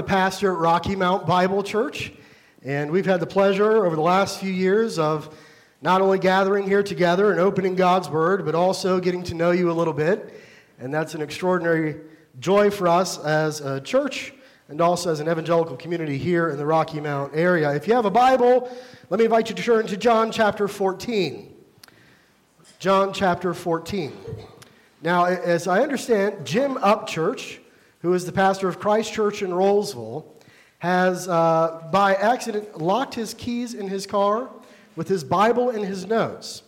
the pastor at Rocky Mount Bible Church, and we've had the pleasure over the last few years of not only gathering here together and opening God's Word, but also getting to know you a little bit. And that's an extraordinary joy for us as a church and also as an evangelical community here in the Rocky Mount area. If you have a Bible, let me invite you to turn to John chapter 14. John chapter 14. Now, as I understand, Jim Upchurch who is the pastor of Christ Church in Rolesville, has uh, by accident locked his keys in his car with his Bible and his notes.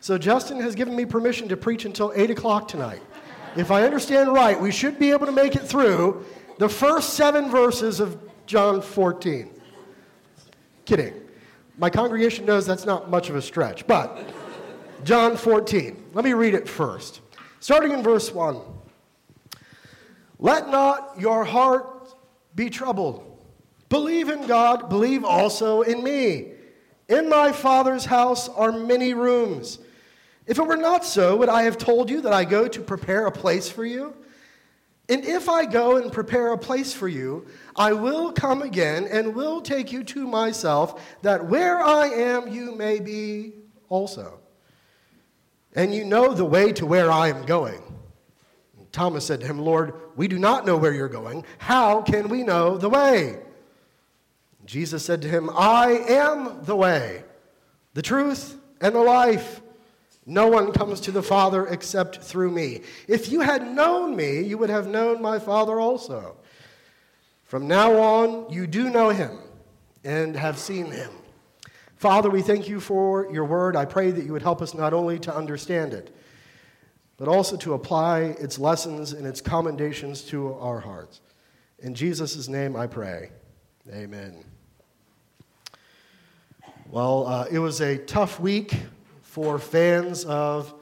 So Justin has given me permission to preach until 8 o'clock tonight. If I understand right, we should be able to make it through the first seven verses of John 14. Kidding. My congregation knows that's not much of a stretch, but John 14. Let me read it first. Starting in verse 1. Let not your heart be troubled. Believe in God, believe also in me. In my Father's house are many rooms. If it were not so, would I have told you that I go to prepare a place for you? And if I go and prepare a place for you, I will come again and will take you to myself, that where I am, you may be also. And you know the way to where I am going. Thomas said to him, Lord, we do not know where you're going. How can we know the way? Jesus said to him, I am the way, the truth, and the life. No one comes to the Father except through me. If you had known me, you would have known my Father also. From now on, you do know him and have seen him. Father, we thank you for your word. I pray that you would help us not only to understand it, but also to apply its lessons and its commendations to our hearts. In Jesus' name I pray. Amen. Well, uh, it was a tough week for fans of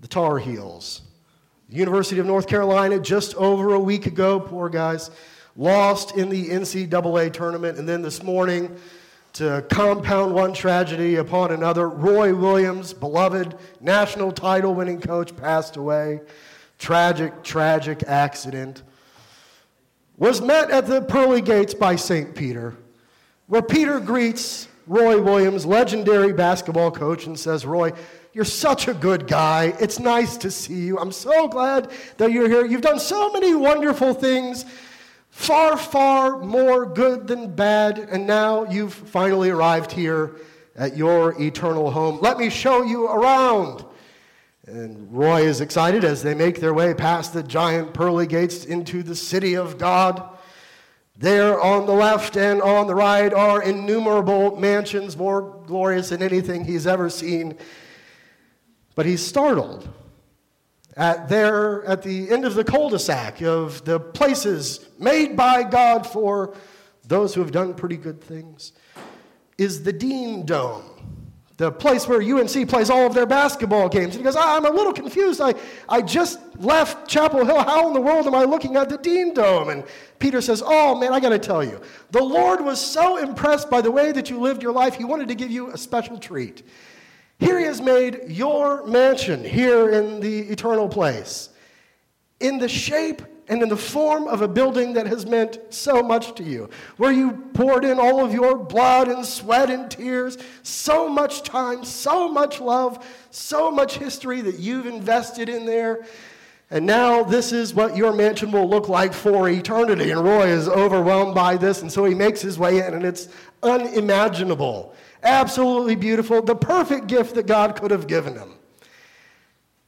the Tar Heels. The University of North Carolina, just over a week ago, poor guys, lost in the NCAA tournament. And then this morning, to compound one tragedy upon another. Roy Williams, beloved national title winning coach, passed away. Tragic, tragic accident. Was met at the pearly gates by St. Peter, where Peter greets Roy Williams, legendary basketball coach, and says, Roy, you're such a good guy. It's nice to see you. I'm so glad that you're here. You've done so many wonderful things far, far more good than bad, and now you've finally arrived here at your eternal home. Let me show you around. And Roy is excited as they make their way past the giant pearly gates into the city of God. There on the left and on the right are innumerable mansions more glorious than anything he's ever seen. But he's startled at there at the end of the cul-de-sac of the places made by God for those who have done pretty good things is the Dean Dome, the place where UNC plays all of their basketball games. And he goes, I'm a little confused. I, I just left Chapel Hill. How in the world am I looking at the Dean Dome? And Peter says, Oh, man, I got to tell you, the Lord was so impressed by the way that you lived your life, he wanted to give you a special treat. Here he has made your mansion here in the eternal place in the shape and in the form of a building that has meant so much to you, where you poured in all of your blood and sweat and tears, so much time, so much love, so much history that you've invested in there. And now this is what your mansion will look like for eternity. And Roy is overwhelmed by this, and so he makes his way in, and it's unimaginable. Absolutely beautiful, the perfect gift that God could have given him.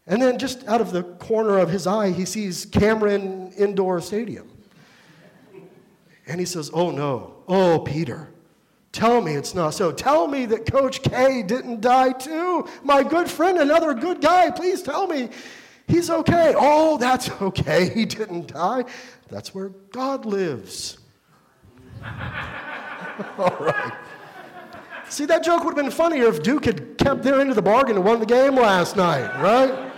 And then just out of the corner of his eye, he sees Cameron Indoor Stadium. And he says, Oh no, oh, Peter, tell me it's not so. Tell me that Coach K didn't die too. My good friend, another good guy, please tell me he's okay. Oh, that's okay. He didn't die. That's where God lives. All right. See, that joke would have been funnier if Duke had kept their end of the bargain and won the game last night, right?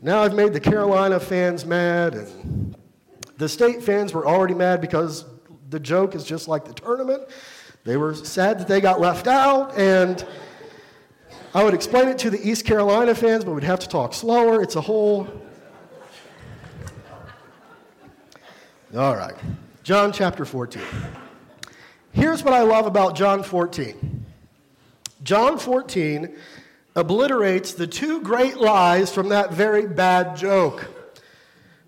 Now I've made the Carolina fans mad, and the state fans were already mad because the joke is just like the tournament. They were sad that they got left out, and I would explain it to the East Carolina fans, but we'd have to talk slower. It's a whole. All right. John chapter 14. Here's what I love about John 14 John 14 obliterates the two great lies from that very bad joke.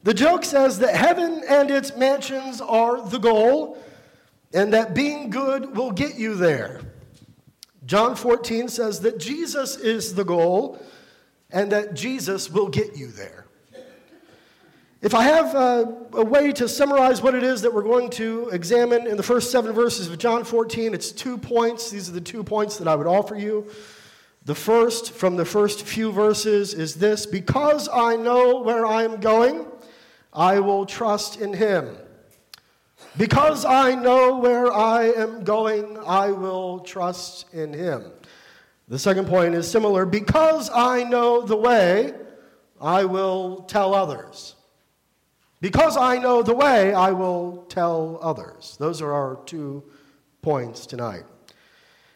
The joke says that heaven and its mansions are the goal, and that being good will get you there. John 14 says that Jesus is the goal, and that Jesus will get you there. If I have a, a, way to summarize what it is that we're going to examine in the first seven verses of John 14, it's two points. These are the two points that I would offer you. The first, from the first few verses, is this Because I know where I am going, I will trust in him. Because I know where I am going, I will trust in him. The second point is similar. Because I know the way, I will tell others. Because I know the way, I will tell others. Those are our two points tonight.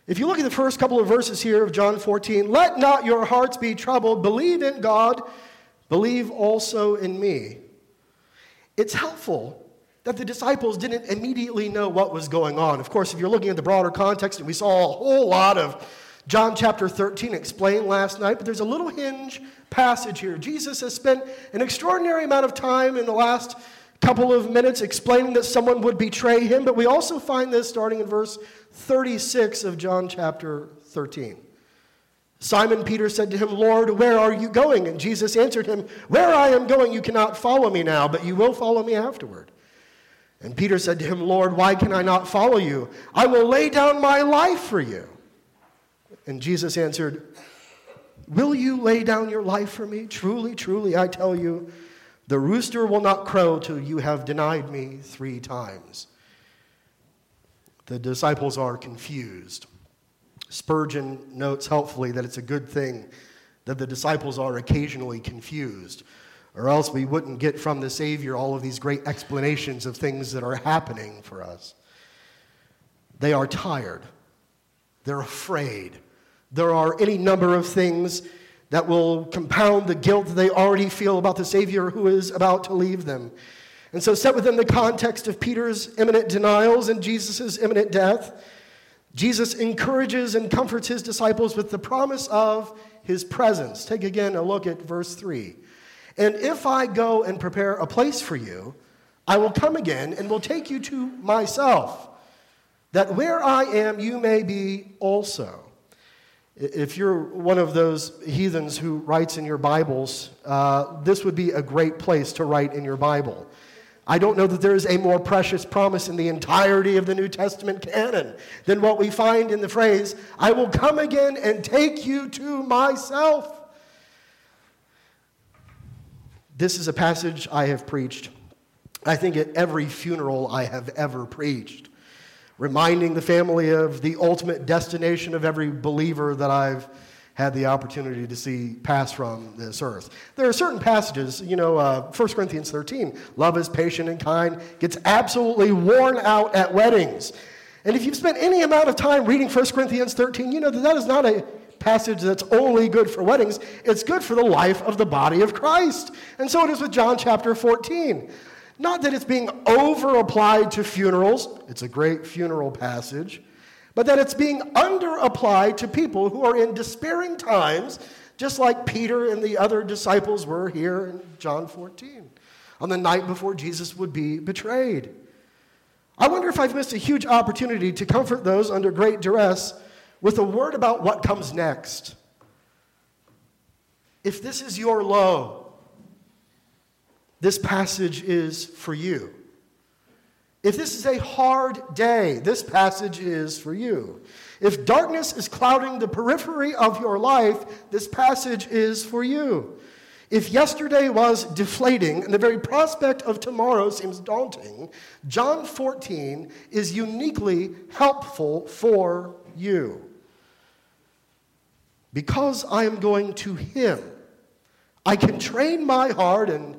If you look at the first couple of verses here of John 14, let not your hearts be troubled. Believe in God, believe also in me. It's helpful that the disciples didn't immediately know what was going on. Of course, if you're looking at the broader context, and we saw a whole lot of John chapter 13 explained last night, but there's a little hinge passage here. Jesus has spent an extraordinary amount of time in the last couple of minutes explaining that someone would betray him, but we also find this starting in verse 36 of John chapter 13. Simon Peter said to him, Lord, where are you going? And Jesus answered him, Where I am going, you cannot follow me now, but you will follow me afterward. And Peter said to him, Lord, why can I not follow you? I will lay down my life for you. And Jesus answered, Will you lay down your life for me? Truly, truly, I tell you, the rooster will not crow till you have denied me three times. The disciples are confused. Spurgeon notes helpfully that it's a good thing that the disciples are occasionally confused, or else we wouldn't get from the Savior all of these great explanations of things that are happening for us. They are tired, they're afraid, there are any number of things that will compound the guilt they already feel about the Savior who is about to leave them. And so, set within the context of Peter's imminent denials and Jesus' imminent death, Jesus encourages and comforts his disciples with the promise of his presence. Take again a look at verse 3. And if I go and prepare a place for you, I will come again and will take you to myself, that where I am, you may be also. If you're one of those heathens who writes in your Bibles, uh, this would be a great place to write in your Bible. I don't know that there is a more precious promise in the entirety of the New Testament canon than what we find in the phrase, I will come again and take you to myself. This is a passage I have preached, I think, at every funeral I have ever preached reminding the family of the ultimate destination of every believer that I've had the opportunity to see pass from this earth. There are certain passages, you know, uh, 1 Corinthians 13, love is patient and kind, gets absolutely worn out at weddings. And if you've spent any amount of time reading 1 Corinthians 13, you know that that is not a passage that's only good for weddings, it's good for the life of the body of Christ. And so it is with John chapter 14. Not that it's being over applied to funerals, it's a great funeral passage, but that it's being under applied to people who are in despairing times, just like Peter and the other disciples were here in John 14, on the night before Jesus would be betrayed. I wonder if I've missed a huge opportunity to comfort those under great duress with a word about what comes next. If this is your low, this passage is for you. If this is a hard day, this passage is for you. If darkness is clouding the periphery of your life, this passage is for you. If yesterday was deflating and the very prospect of tomorrow seems daunting, John 14 is uniquely helpful for you. Because I am going to Him, I can train my heart and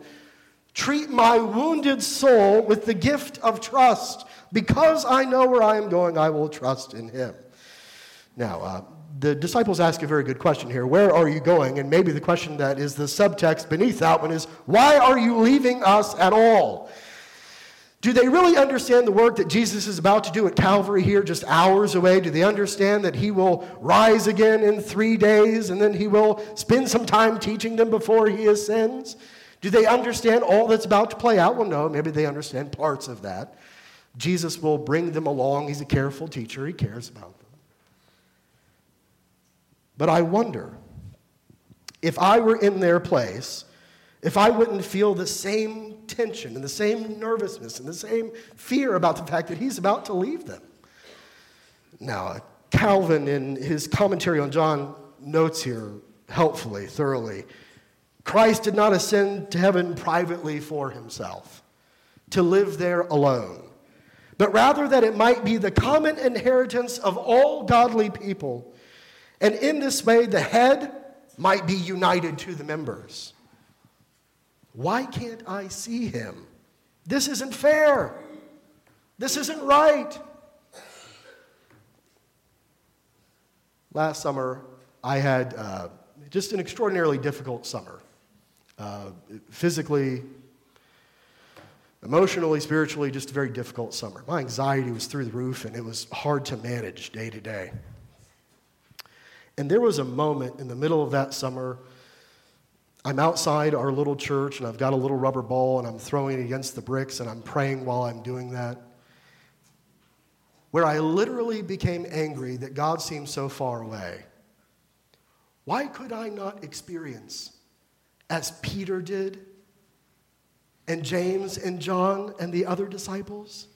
Treat my wounded soul with the gift of trust. Because I know where I am going, I will trust in him. Now, uh, the disciples ask a very good question here. Where are you going? And maybe the question that is the subtext beneath that one is, why are you leaving us at all? Do they really understand the work that Jesus is about to do at Calvary here, just hours away? Do they understand that he will rise again in three days and then he will spend some time teaching them before he ascends? Do they understand all that's about to play out? Well, no, maybe they understand parts of that. Jesus will bring them along. He's a careful teacher, he cares about them. But I wonder if I were in their place, if I wouldn't feel the same tension and the same nervousness and the same fear about the fact that he's about to leave them. Now, Calvin, in his commentary on John, notes here helpfully, thoroughly Christ did not ascend to heaven privately for himself, to live there alone, but rather that it might be the common inheritance of all godly people. And in this way, the head might be united to the members. Why can't I see him? This isn't fair. This isn't right. Last summer, I had uh, just an extraordinarily difficult summer. Uh, physically, emotionally, spiritually, just a very difficult summer. My anxiety was through the roof, and it was hard to manage day to day. And there was a moment in the middle of that summer I'm outside our little church and I've got a little rubber ball and I'm throwing it against the bricks and I'm praying while I'm doing that. Where I literally became angry that God seemed so far away. Why could I not experience, as Peter did, and James and John and the other disciples,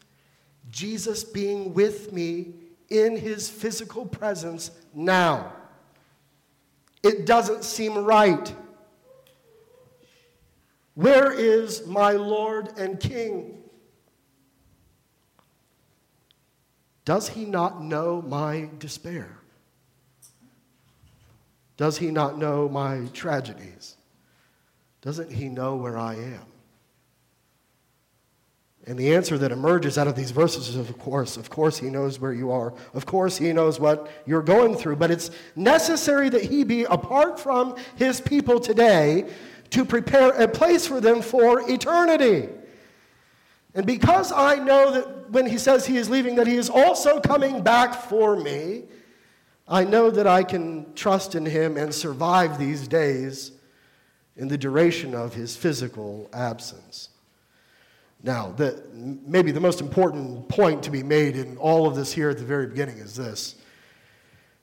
Jesus being with me in his physical presence now? It doesn't seem right. Where is my Lord and King? Does he not know my despair? Does he not know my tragedies? Doesn't he know where I am? And the answer that emerges out of these verses is, of course, of course, he knows where you are. Of course, he knows what you're going through. But it's necessary that he be apart from his people today to prepare a place for them for eternity. And because I know that when he says he is leaving, that he is also coming back for me, I know that I can trust in him and survive these days in the duration of his physical absence. Now, the, maybe the most important point to be made in all of this here at the very beginning is this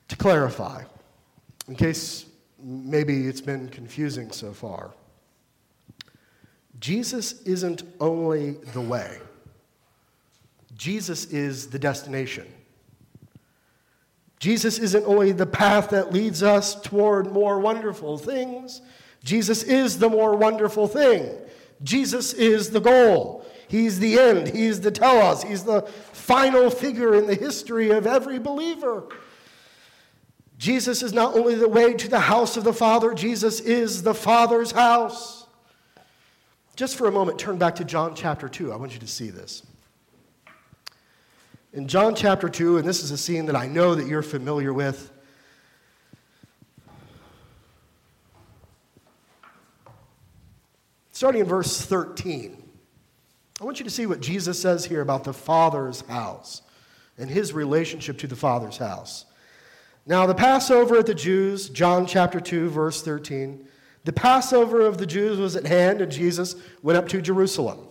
to clarify, in case maybe it's been confusing so far. Jesus isn't only the way, Jesus is the destination. Jesus isn't only the path that leads us toward more wonderful things, Jesus is the more wonderful thing. Jesus is the goal. He's the end. He's the telos. He's the final figure in the history of every believer. Jesus is not only the way to the house of the Father, Jesus is the Father's house. Just for a moment, turn back to John chapter 2. I want you to see this. In John chapter 2, and this is a scene that I know that you're familiar with. Starting in verse 13, I want you to see what Jesus says here about the Father's house and his relationship to the Father's house. Now, the Passover at the Jews, John chapter 2, verse 13, the Passover of the Jews was at hand, and Jesus went up to Jerusalem.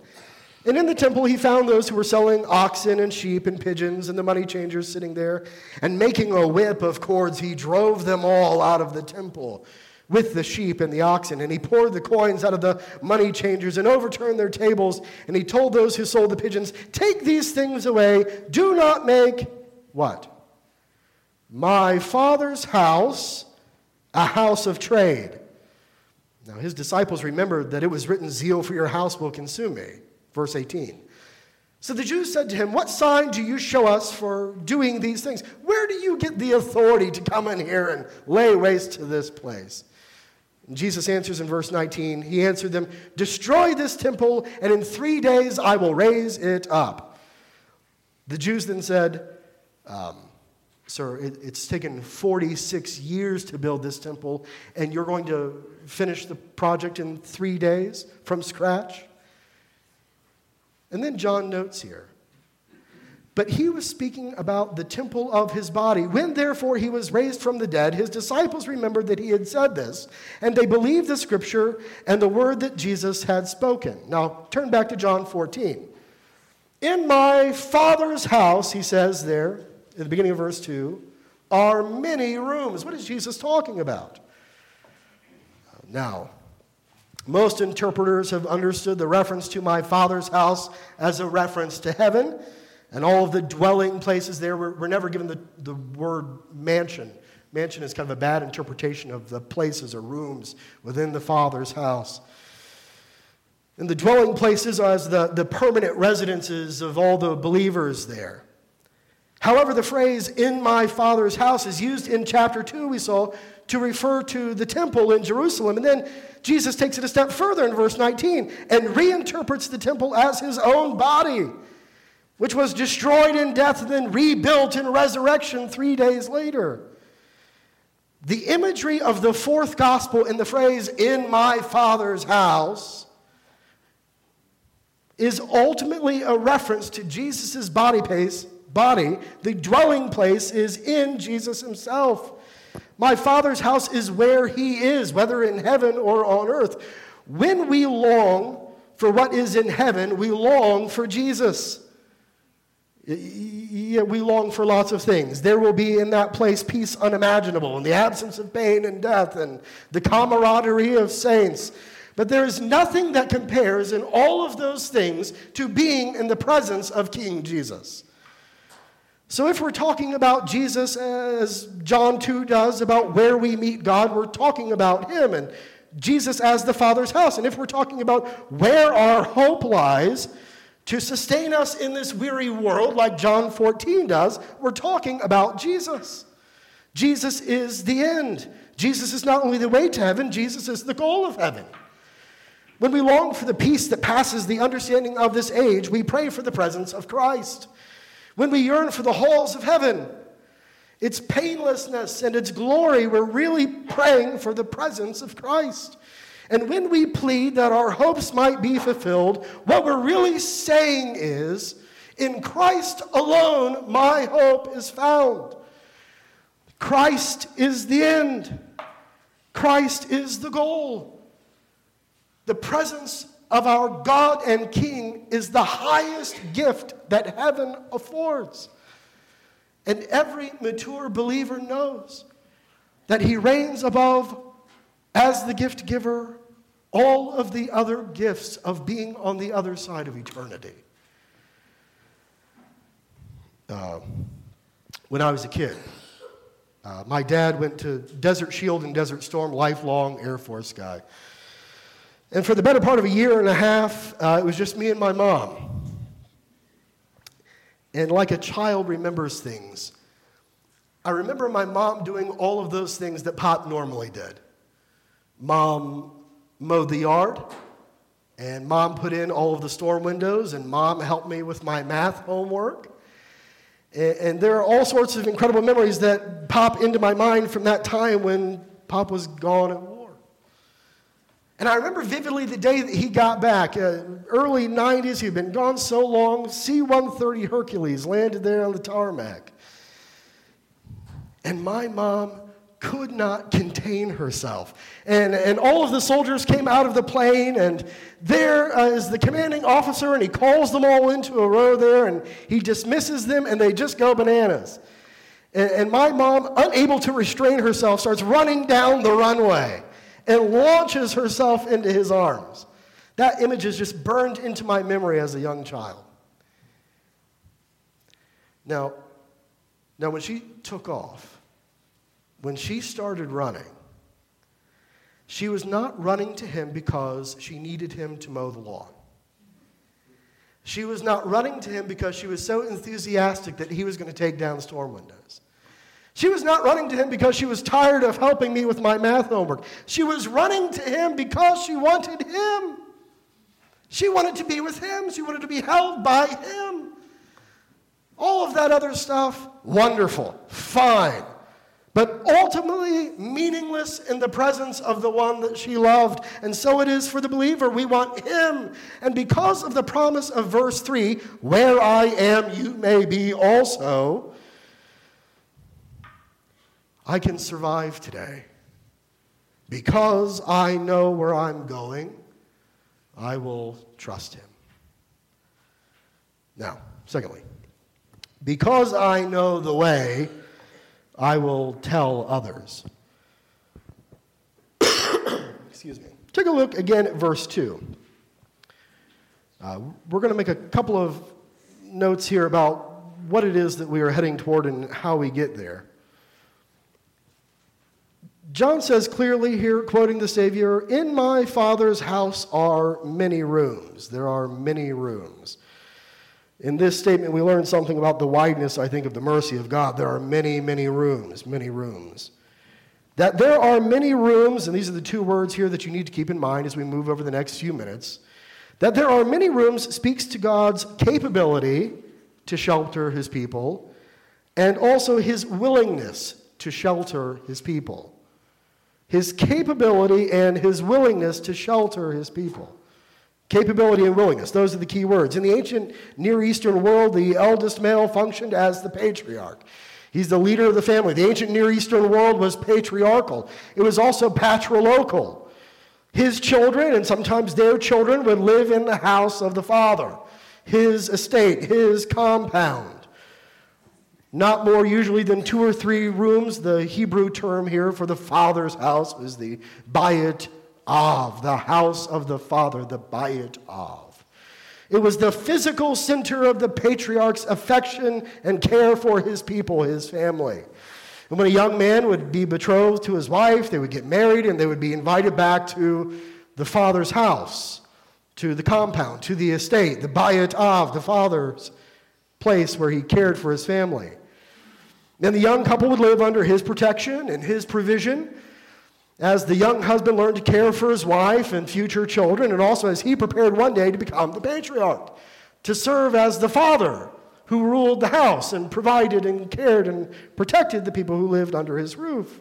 And in the temple, he found those who were selling oxen and sheep and pigeons, and the money changers sitting there. And making a whip of cords, he drove them all out of the temple with the sheep and the oxen. And he poured the coins out of the money changers and overturned their tables. And he told those who sold the pigeons, Take these things away. Do not make what? My father's house a house of trade. Now, his disciples remembered that it was written, Zeal for your house will consume me. Verse 18. So the Jews said to him, What sign do you show us for doing these things? Where do you get the authority to come in here and lay waste to this place? Jesus answers in verse 19. He answered them, Destroy this temple, and in three days I will raise it up. The Jews then said, um, Sir, it, it's taken 46 years to build this temple, and you're going to finish the project in three days from scratch? And then John notes here but he was speaking about the temple of his body. When therefore he was raised from the dead, his disciples remembered that he had said this, and they believed the scripture and the word that Jesus had spoken. Now, turn back to John 14. In my Father's house, he says there, in the beginning of verse 2, are many rooms. What is Jesus talking about? Now, most interpreters have understood the reference to my Father's house as a reference to heaven and all of the dwelling places there. We're, we're never given the, the word mansion. Mansion is kind of a bad interpretation of the places or rooms within the Father's house. And the dwelling places are as the, the permanent residences of all the believers there. However, the phrase in my Father's house is used in chapter 2, we saw, to refer to the temple in Jerusalem. And then Jesus takes it a step further in verse 19 and reinterprets the temple as his own body which was destroyed in death and then rebuilt in resurrection three days later. The imagery of the fourth gospel in the phrase, in my Father's house, is ultimately a reference to Jesus' body place, body. The dwelling place is in Jesus himself. My Father's house is where he is, whether in heaven or on earth. When we long for what is in heaven, we long for Jesus. Yeah, we long for lots of things. There will be in that place peace unimaginable, and the absence of pain and death, and the camaraderie of saints. But there is nothing that compares in all of those things to being in the presence of King Jesus. So, if we're talking about Jesus as John 2 does, about where we meet God, we're talking about Him and Jesus as the Father's house. And if we're talking about where our hope lies, to sustain us in this weary world, like John 14 does, we're talking about Jesus. Jesus is the end. Jesus is not only the way to heaven, Jesus is the goal of heaven. When we long for the peace that passes the understanding of this age, we pray for the presence of Christ. When we yearn for the halls of heaven, its painlessness and its glory, we're really praying for the presence of Christ. And when we plead that our hopes might be fulfilled, what we're really saying is, in Christ alone, my hope is found. Christ is the end, Christ is the goal. The presence of our God and King is the highest gift that heaven affords. And every mature believer knows that he reigns above as the gift giver, all of the other gifts of being on the other side of eternity. Uh, when I was a kid, uh, my dad went to Desert Shield and Desert Storm, lifelong Air Force guy. And for the better part of a year and a half, uh, it was just me and my mom. And like a child remembers things, I remember my mom doing all of those things that Pop normally did. Mom mowed the yard, and mom put in all of the storm windows, and mom helped me with my math homework. And, and there are all sorts of incredible memories that pop into my mind from that time when Pop was gone at war. And I remember vividly the day that he got back. Uh, early 90s, he'd been gone so long. C 130 Hercules landed there on the tarmac. And my mom could not contain herself. And, and all of the soldiers came out of the plane, and there uh, is the commanding officer, and he calls them all into a row there, and he dismisses them, and they just go bananas. And, and my mom, unable to restrain herself, starts running down the runway and launches herself into his arms. That image is just burned into my memory as a young child. Now, now when she took off, when she started running, she was not running to him because she needed him to mow the lawn. She was not running to him because she was so enthusiastic that he was going to take down storm windows. She was not running to him because she was tired of helping me with my math homework. She was running to him because she wanted him. She wanted to be with him. She wanted to be held by him. All of that other stuff, wonderful, fine. But ultimately meaningless in the presence of the one that she loved. And so it is for the believer. We want him. And because of the promise of verse 3, where I am, you may be also, I can survive today. Because I know where I'm going, I will trust him. Now, secondly, because I know the way, I will tell others. Excuse me. Take a look again at verse 2. Uh, we're going to make a couple of notes here about what it is that we are heading toward and how we get there. John says clearly here, quoting the Savior, In my Father's house are many rooms. There are many rooms. In this statement, we learn something about the wideness, I think, of the mercy of God. There are many, many rooms, many rooms. That there are many rooms, and these are the two words here that you need to keep in mind as we move over the next few minutes. That there are many rooms speaks to God's capability to shelter his people and also his willingness to shelter his people. His capability and his willingness to shelter his people. Capability and willingness, those are the key words. In the ancient Near Eastern world, the eldest male functioned as the patriarch. He's the leader of the family. The ancient Near Eastern world was patriarchal, it was also patrilocal. His children, and sometimes their children, would live in the house of the father, his estate, his compound. Not more usually than two or three rooms. The Hebrew term here for the father's house is the bayit av, the house of the Father, the Bayit av. It was the physical center of the patriarch's affection and care for his people, his family. And when a young man would be betrothed to his wife, they would get married and they would be invited back to the father's house, to the compound, to the estate, the Bayit av, the father's place where he cared for his family. Then the young couple would live under his protection and his provision as the young husband learned to care for his wife and future children, and also as he prepared one day to become the patriarch, to serve as the father who ruled the house and provided and cared and protected the people who lived under his roof.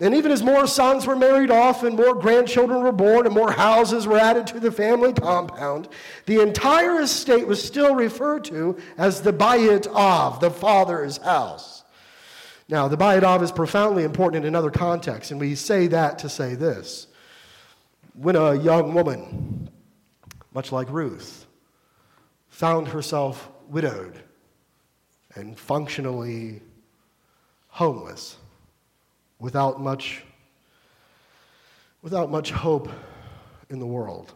And even as more sons were married off and more grandchildren were born and more houses were added to the family compound, the entire estate was still referred to as the Bayit av, the father's house. Now, the av is profoundly important in another context, and we say that to say this. When a young woman, much like Ruth, found herself widowed and functionally homeless, without much, without much hope in the world,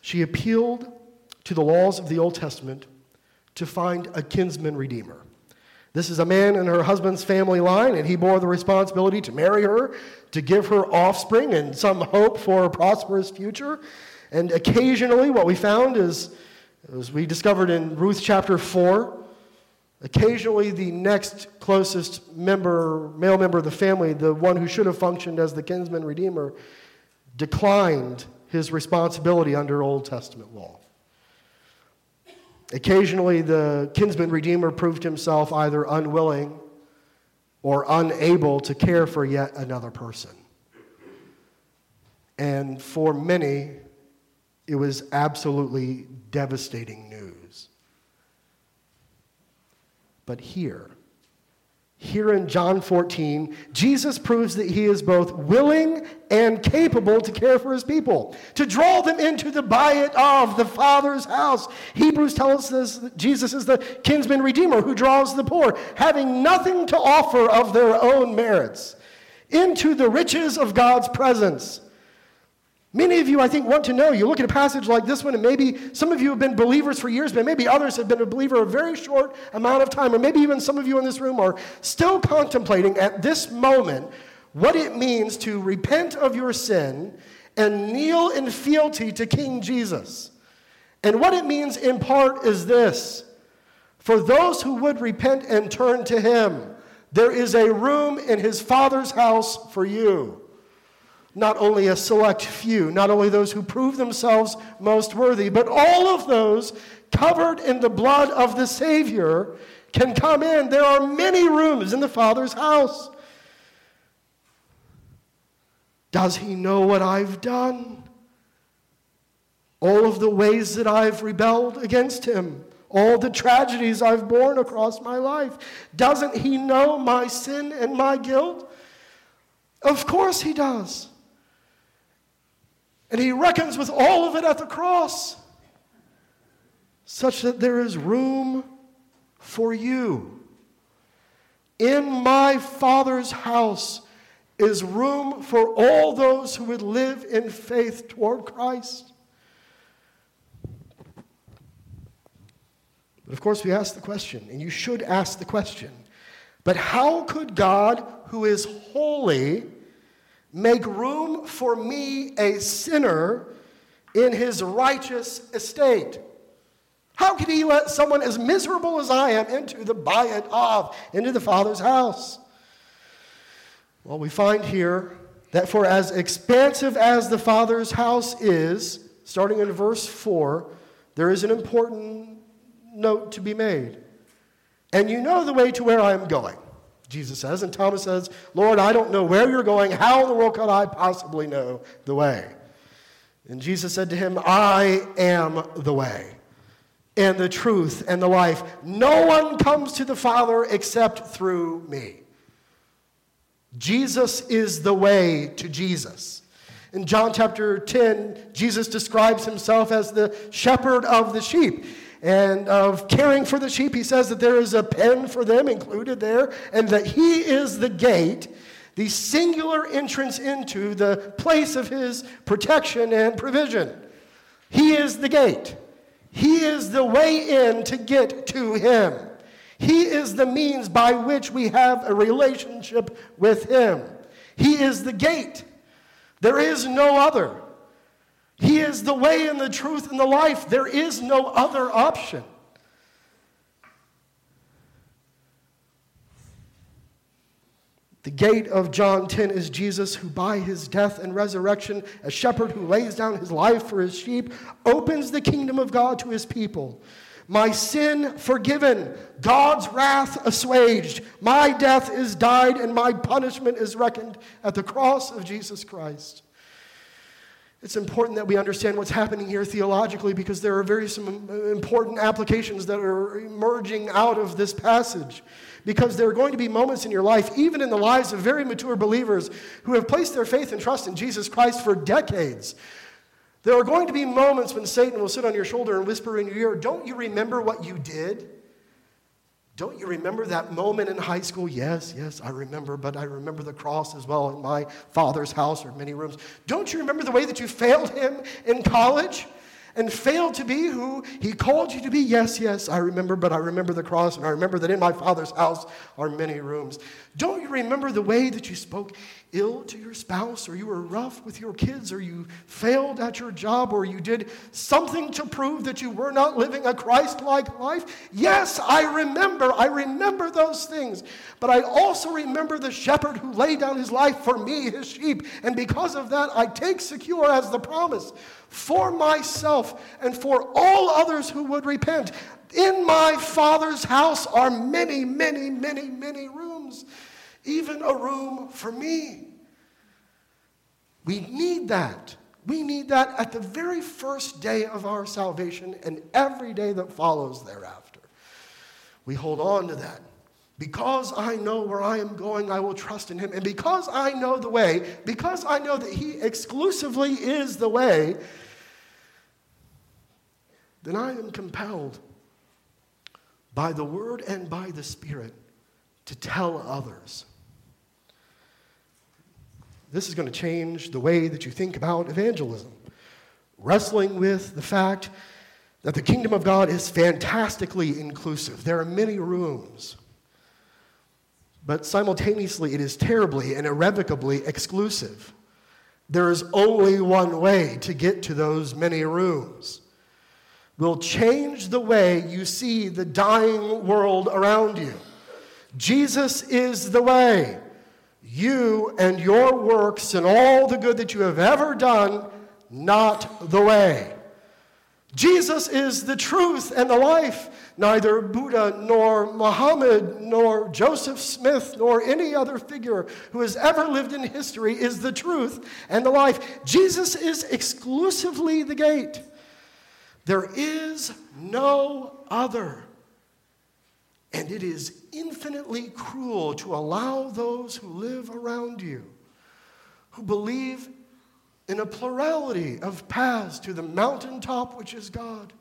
she appealed to the laws of the Old Testament to find a kinsman redeemer. This is a man in her husband's family line, and he bore the responsibility to marry her, to give her offspring and some hope for a prosperous future. And occasionally, what we found is, as we discovered in Ruth chapter 4, occasionally the next closest member, male member of the family, the one who should have functioned as the kinsman redeemer, declined his responsibility under Old Testament law. Occasionally, the kinsman redeemer proved himself either unwilling or unable to care for yet another person. And for many, it was absolutely devastating news. But here, here in John 14, Jesus proves that he is both willing and capable to care for his people, to draw them into the bayit of the Father's house. Hebrews tells us that Jesus is the kinsman redeemer who draws the poor, having nothing to offer of their own merits, into the riches of God's presence. Many of you, I think, want to know. You look at a passage like this one, and maybe some of you have been believers for years, but maybe others have been a believer a very short amount of time, or maybe even some of you in this room are still contemplating at this moment what it means to repent of your sin and kneel in fealty to King Jesus. And what it means in part is this for those who would repent and turn to Him, there is a room in His Father's house for you not only a select few, not only those who prove themselves most worthy, but all of those covered in the blood of the Savior, can come in. There are many rooms in the Father's house. Does he know what I've done? All of the ways that I've rebelled against him, all the tragedies I've borne across my life. Doesn't he know my sin and my guilt? Of course he does. And he reckons with all of it at the cross, such that there is room for you. In my Father's house is room for all those who would live in faith toward Christ. But of course, we ask the question, and you should ask the question but how could God, who is holy, make room for me, a sinner, in his righteous estate? How could he let someone as miserable as I am into the bayit av, into the Father's house? Well, we find here that for as expansive as the Father's house is, starting in verse 4, there is an important note to be made. And you know the way to where I am going, Jesus says. And Thomas says, Lord, I don't know where you're going. How in the world could I possibly know the way? And Jesus said to him, I am the way and the truth and the life. No one comes to the Father except through me. Jesus is the way to Jesus. In John chapter 10, Jesus describes himself as the shepherd of the sheep. And of caring for the sheep, he says that there is a pen for them included there, and that he is the gate, the singular entrance into the place of his protection and provision. He is the gate. He is the way in to get to him. He is the means by which we have a relationship with Him. He is the gate. There is no other. He is the way and the truth and the life. There is no other option. The gate of John 10 is Jesus, who by his death and resurrection, a shepherd who lays down his life for his sheep, opens the kingdom of God to his people my sin forgiven, God's wrath assuaged. My death is died, and my punishment is reckoned at the cross of Jesus Christ. It's important that we understand what's happening here theologically because there are very some important applications that are emerging out of this passage. Because there are going to be moments in your life, even in the lives of very mature believers who have placed their faith and trust in Jesus Christ for decades, there are going to be moments when Satan will sit on your shoulder and whisper in your ear, Don't you remember what you did? Don't you remember that moment in high school? Yes, yes, I remember, but I remember the cross as well in my father's house or many rooms. Don't you remember the way that you failed him in college? And failed to be who he called you to be. Yes, yes, I remember, but I remember the cross, and I remember that in my Father's house are many rooms. Don't you remember the way that you spoke ill to your spouse, or you were rough with your kids, or you failed at your job, or you did something to prove that you were not living a Christ like life? Yes, I remember. I remember those things. But I also remember the shepherd who laid down his life for me, his sheep. And because of that, I take secure as the promise for myself and for all others who would repent. In my Father's house are many, many, many, many rooms, even a room for me. We need that. We need that at the very first day of our salvation and every day that follows thereafter. We hold on to that. Because I know where I am going, I will trust in him. And because I know the way, because I know that he exclusively is the way, then I am compelled by the word and by the spirit to tell others. This is going to change the way that you think about evangelism. Wrestling with the fact that the kingdom of God is fantastically inclusive. There are many rooms but simultaneously it is terribly and irrevocably exclusive. There is only one way to get to those many rooms. Will change the way you see the dying world around you. Jesus is the way. You and your works and all the good that you have ever done, not the way. Jesus is the truth and the life. Neither Buddha nor Muhammad nor Joseph Smith nor any other figure who has ever lived in history is the truth and the life. Jesus is exclusively the gate. There is no other. And it is infinitely cruel to allow those who live around you, who believe in a plurality of paths to the mountaintop, which is God,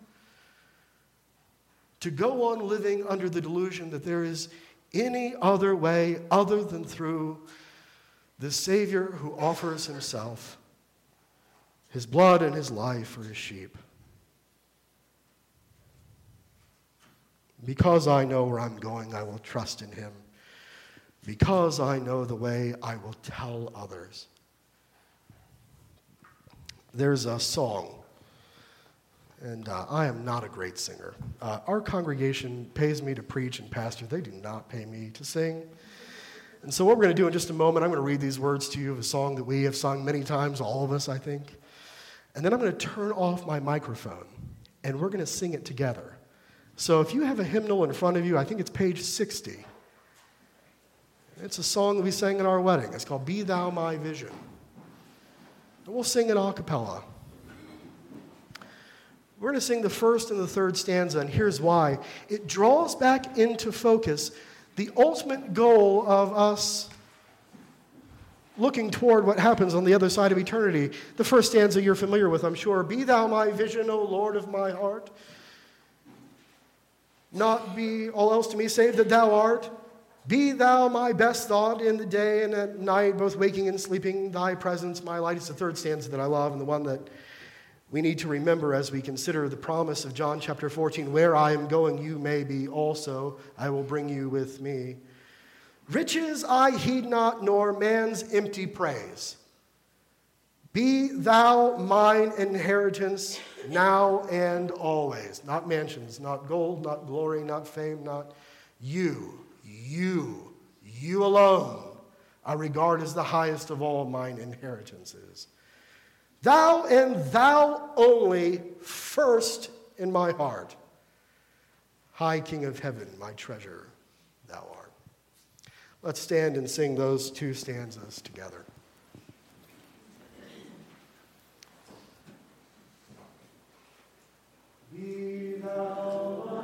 to go on living under the delusion that there is any other way other than through the Savior who offers himself, his blood and his life for his sheep. Because I know where I'm going, I will trust in him. Because I know the way, I will tell others there's a song, and uh, I am not a great singer. Uh, our congregation pays me to preach and pastor, they do not pay me to sing. And so, what we're going to do in just a moment, I'm going to read these words to you of a song that we have sung many times, all of us, I think. And then I'm going to turn off my microphone, and we're going to sing it together. So, if you have a hymnal in front of you, I think it's page 60. It's a song that we sang at our wedding. It's called Be Thou My Vision. And we'll sing it a cappella. We're going to sing the first and the third stanza, and here's why. It draws back into focus the ultimate goal of us looking toward what happens on the other side of eternity. The first stanza you're familiar with, I'm sure. Be thou my vision, O Lord of my heart. Not be all else to me save that thou art. Be thou my best thought in the day and at night, both waking and sleeping, thy presence, my light. It's the third stanza that I love and the one that we need to remember as we consider the promise of John chapter 14 where I am going, you may be also. I will bring you with me. Riches I heed not, nor man's empty praise. Be thou mine inheritance now and always. Not mansions, not gold, not glory, not fame, not you you, you alone, I regard as the highest of all mine inheritances. Thou and thou only, first in my heart. High King of heaven, my treasure, thou art. Let's stand and sing those two stanzas together. Be thou